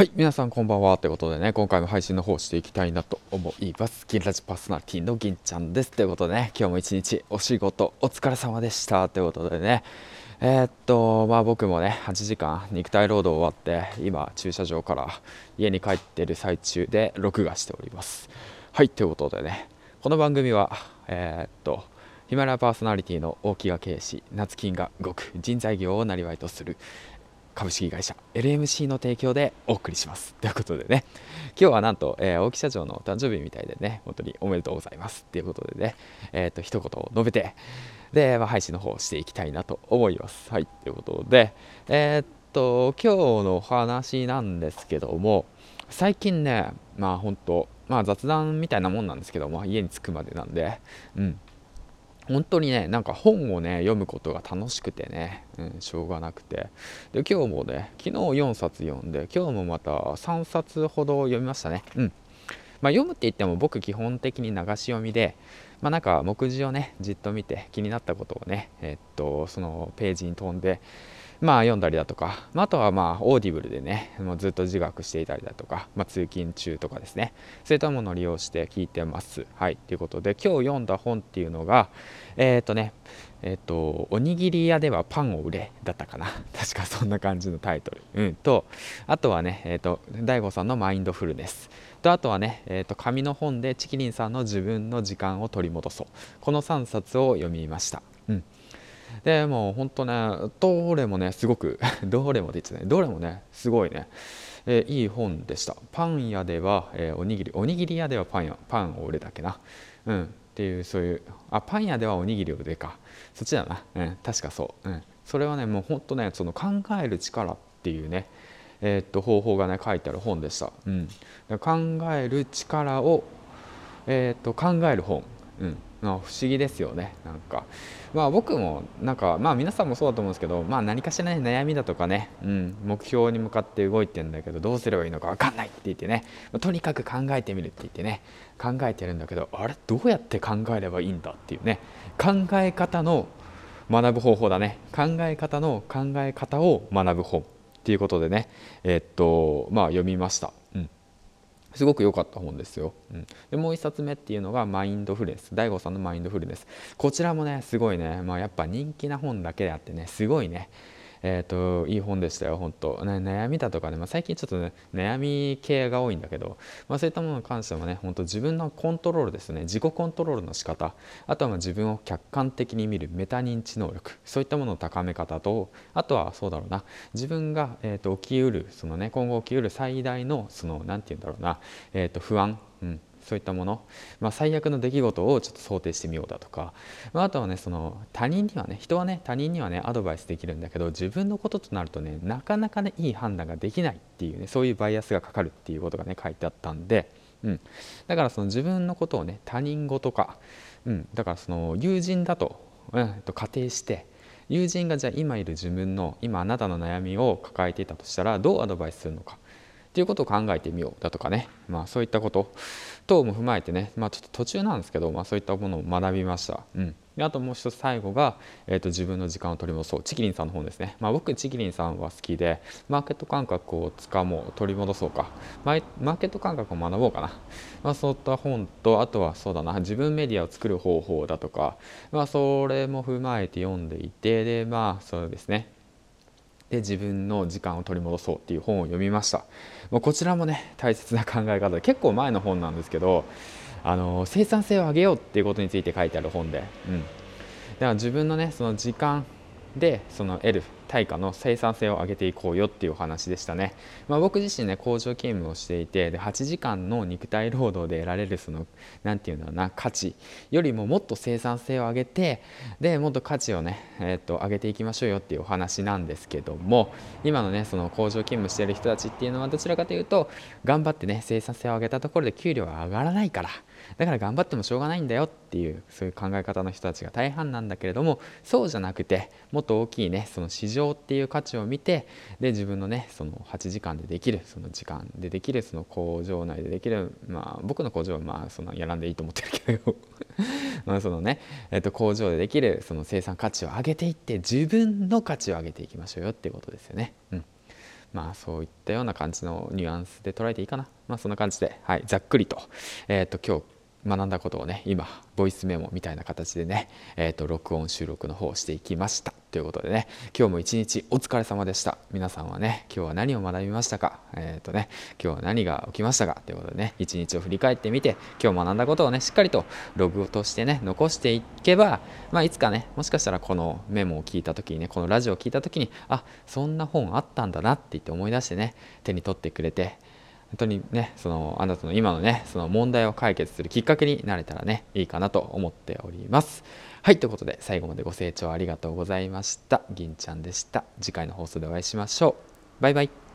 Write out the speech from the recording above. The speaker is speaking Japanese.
はい、皆さんこんばんは。ということでね、今回も配信の方していきたいなと思います。銀ラジパーソナリティの銀ちゃんです。ということでね、今日も一日お仕事お疲れ様でした。ということでね、えー、っと、まあ僕もね、8時間肉体労働終わって、今駐車場から家に帰ってる最中で録画しております。はい、ということでね、この番組は、えー、っと、ヒマラヤパーソナリティの大木が経営し、夏金が動く人材業をなりわいとする株式会社 LMC の提供でお送りします。ということでね、今日はなんと、えー、大木社長の誕生日みたいでね、本当におめでとうございますっていうことでね、えっ、ー、と、一言を述べて、で、まあ、配信の方をしていきたいなと思います。はい、ということで、えー、っと、今日のお話なんですけども、最近ね、まあ本当、まあ雑談みたいなもんなんですけども、家に着くまでなんで、うん、本当にねなんか本をね読むことが楽しくてね、うん、しょうがなくて。で今日もね昨日4冊読んで今日もまた3冊ほど読みましたね。うん。まあ、読むって言っても僕基本的に流し読みで、まあ、なんか目次をねじっと見て気になったことをねえっとそのページに飛んでまあ読んだりだとか、まあ、あとはまあ Audible でねもうずっと自学していたりだとか、まあ、通勤中とかですね。そういったものを利用して聞いてます。はい。ということで今日読んだ本っていうのがえっ、ー、とねえっ、ー、とおにぎり屋ではパンを売れだったかな。確かそんな感じのタイトル。うん。とあとはねえっ、ー、と DAIGO さんのマインドフルネス。とあとはね、えーと、紙の本でチキリンさんの自分の時間を取り戻そう。この3冊を読みました、うん、でもうほんとねどれもねすごく どれもで言ってねどれもねすごいね、えー、いい本でした。パン屋では、えー、おにぎりおにぎり屋ではパンやパンを売れだっけな。うんっていうそういうあパン屋ではおにぎりを売れか。そっちだな、うん、確かそう、うん、それはねもうほんとねその考える力っていうねえー、っと方法がね書いてある本でした、うん、考える力を、えー、っと考える本、うん。まあ、不思議ですよね。なんか。まあ僕もなんかまあ皆さんもそうだと思うんですけどまあ何かしらね悩みだとかね、うん、目標に向かって動いてんだけどどうすればいいのか分かんないって言ってね。とにかく考えてみるって言ってね。考えてるんだけどあれ？どうやって考えればいいんだっていうね。考え方の学ぶ方法だね。考え方の考え方を学ぶ本っていうことでね。えー、っとまあ読みました。うん。すごく良かった本ですよ。うん、でもう1冊目っていうのがマインドフルネス。DAIGO さんのマインドフルネス。こちらもねすごいね、まあ、やっぱ人気な本だけであってねすごいね。えーと、いい本でしたよ、本当、ね、悩みだとかね、まあ、最近ちょっとね、悩み系が多いんだけど、まあ、そういったものに関してもね、本当、自分のコントロールですね、自己コントロールの仕方あとはま自分を客観的に見るメタ認知能力、そういったものの高め方と、あとはそうだろうな、自分が、えーと、起きうる、そのね、今後起きうる最大の、その、なんて言うんだろうな、えーと不安、うんそういったもの、まあ、最悪の出来事をちょっと想定してみようだとか、まあ、あとはねその他人にはね人はね他人にはねアドバイスできるんだけど自分のこととなるとねなかなかねいい判断ができないっていうねそういうバイアスがかかるっていうことがね書いてあったんで、うん、だからその自分のことをね他人事か、うん、だからその友人だと,、うん、と仮定して友人がじゃあ今いる自分の今あなたの悩みを抱えていたとしたらどうアドバイスするのか。っていうことを考えてみようだとかね、まあ、そういったこと等も踏まえてね、まあ、ちょっと途中なんですけど、まあ、そういったものを学びました。うん。であともう一つ最後が、えーと、自分の時間を取り戻そう。チキリンさんの本ですね、まあ、僕チキリンさんは好きでマーケット感覚をつかもう取り戻そうか。マーケット感覚を学ぼうかな、まあ、そういった本とあとはそうだな。自分メディアを作る方法だとか、まあ、それも踏まえて読んでいて。でまあそうですね。で自分の時間を取り戻そうっていう本を読みました。もうこちらもね大切な考え方で結構前の本なんですけどあの生産性を上げようっていうことについて書いてある本で、うん、だから自分のねその時間でその得る対価の生産性を上げていこうよっていうお話でしたね、まあ、僕自身ね工場勤務をしていてで8時間の肉体労働で得られるその何て言うんだろうな価値よりももっと生産性を上げてでもっと価値をね、えー、っと上げていきましょうよっていうお話なんですけども今のねその工場勤務してる人たちっていうのはどちらかというと頑張ってね生産性を上げたところで給料は上がらないからだから頑張ってもしょうがないんだよっていうそういう考え方の人たちが大半なんだけれどもそうじゃなくてもっと大きいねその市場っていう価値を見てで自分のねその8時間でできるその時間でできるその工場内でできるまあ僕の工場はまあそんなやらんでいいと思ってるけど まあそのね、えっと、工場でできるその生産価値を上げていって自分の価値を上げていきましょうよっていうことですよね。うんまあそういったような感じのニュアンスで捉えていいかな。まあそんな感じで、はい、ざっくりと,、えー、と今日学んだことをね今ボイスメモみたいな形でね、えー、と録音収録の方をしていきました。ということでね今日も一日お疲れ様でした。皆さんはね今日は何を学びましたか？えっ、ー、とね今日は何が起きましたか？ということでね一日を振り返ってみて今日学んだことをねしっかりとログとしてね残していけばまあいつかねもしかしたらこのメモを聞いた時にねこのラジオを聞いた時にあそんな本あったんだなって言って思い出してね手に取ってくれて本当にねそのあなたの今のねその問題を解決するきっかけになれたらねいいかなと思っております。はいということで最後までご清聴ありがとうございました。銀ちゃんでした。次回の放送でお会いしましょう。バイバイ。